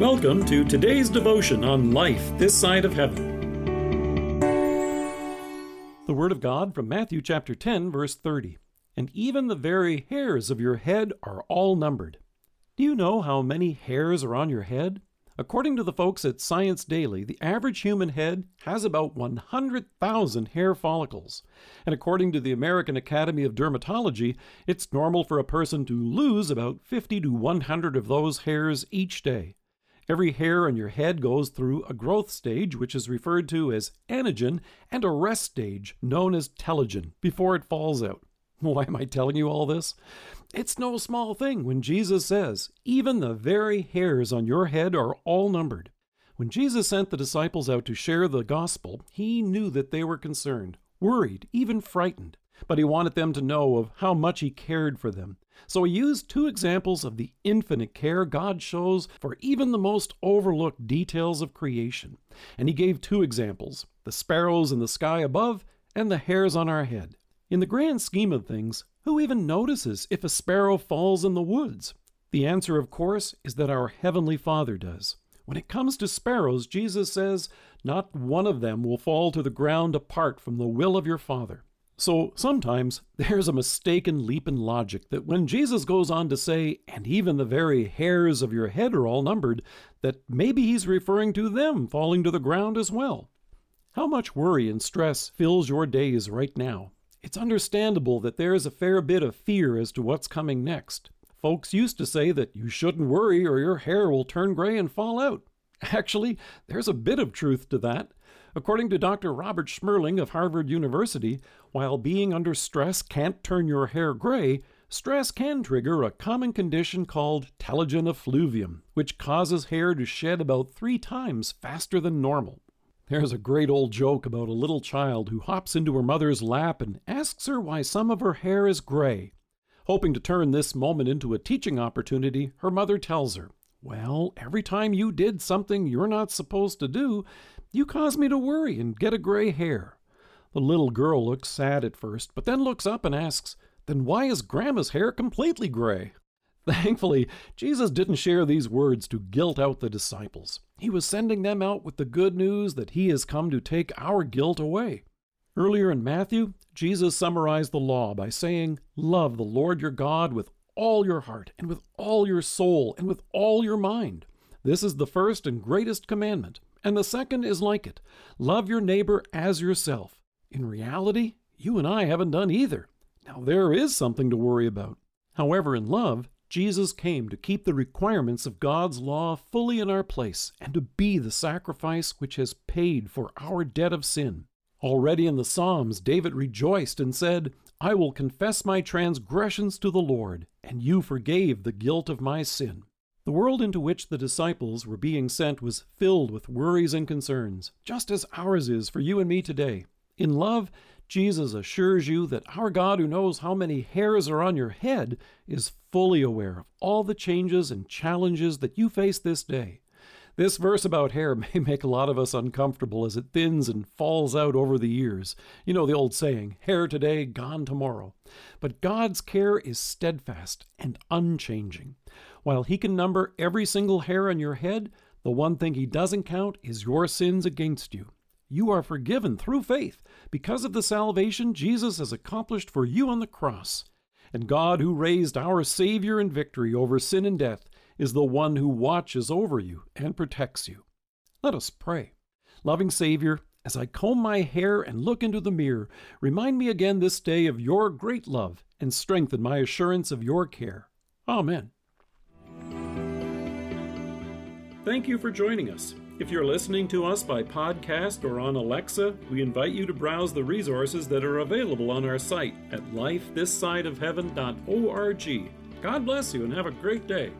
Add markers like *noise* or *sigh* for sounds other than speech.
Welcome to today's devotion on life this side of heaven. The Word of God from Matthew chapter 10, verse 30. And even the very hairs of your head are all numbered. Do you know how many hairs are on your head? According to the folks at Science Daily, the average human head has about 100,000 hair follicles. And according to the American Academy of Dermatology, it's normal for a person to lose about 50 to 100 of those hairs each day. Every hair on your head goes through a growth stage, which is referred to as anagen, and a rest stage, known as telogen, before it falls out. *laughs* Why am I telling you all this? It's no small thing when Jesus says, Even the very hairs on your head are all numbered. When Jesus sent the disciples out to share the gospel, he knew that they were concerned, worried, even frightened, but he wanted them to know of how much he cared for them. So he used two examples of the infinite care God shows for even the most overlooked details of creation. And he gave two examples the sparrows in the sky above and the hairs on our head. In the grand scheme of things, who even notices if a sparrow falls in the woods? The answer, of course, is that our Heavenly Father does. When it comes to sparrows, Jesus says, Not one of them will fall to the ground apart from the will of your Father. So sometimes there's a mistaken leap in logic that when Jesus goes on to say, and even the very hairs of your head are all numbered, that maybe he's referring to them falling to the ground as well. How much worry and stress fills your days right now? It's understandable that there is a fair bit of fear as to what's coming next. Folks used to say that you shouldn't worry or your hair will turn gray and fall out. *laughs* Actually, there's a bit of truth to that. According to Dr. Robert Shmerling of Harvard University, while being under stress can't turn your hair gray, stress can trigger a common condition called telogen effluvium, which causes hair to shed about three times faster than normal. There's a great old joke about a little child who hops into her mother's lap and asks her why some of her hair is gray. Hoping to turn this moment into a teaching opportunity, her mother tells her, Well, every time you did something you're not supposed to do, you caused me to worry and get a gray hair. The little girl looks sad at first, but then looks up and asks, Then why is Grandma's hair completely gray? *laughs* Thankfully, Jesus didn't share these words to guilt out the disciples. He was sending them out with the good news that He has come to take our guilt away. Earlier in Matthew, Jesus summarized the law by saying, Love the Lord your God with all your heart, and with all your soul, and with all your mind. This is the first and greatest commandment. And the second is like it love your neighbor as yourself. In reality, you and I haven't done either. Now, there is something to worry about. However, in love, Jesus came to keep the requirements of God's law fully in our place and to be the sacrifice which has paid for our debt of sin. Already in the Psalms, David rejoiced and said, I will confess my transgressions to the Lord, and you forgave the guilt of my sin. The world into which the disciples were being sent was filled with worries and concerns, just as ours is for you and me today. In love, Jesus assures you that our God, who knows how many hairs are on your head, is fully aware of all the changes and challenges that you face this day. This verse about hair *laughs* may make a lot of us uncomfortable as it thins and falls out over the years. You know the old saying, hair today, gone tomorrow. But God's care is steadfast and unchanging. While He can number every single hair on your head, the one thing He doesn't count is your sins against you. You are forgiven through faith because of the salvation Jesus has accomplished for you on the cross. And God, who raised our Savior in victory over sin and death, is the one who watches over you and protects you. Let us pray. Loving Savior, as I comb my hair and look into the mirror, remind me again this day of your great love and strengthen my assurance of your care. Amen. Thank you for joining us. If you're listening to us by podcast or on Alexa, we invite you to browse the resources that are available on our site at lifethissideofheaven.org. God bless you and have a great day.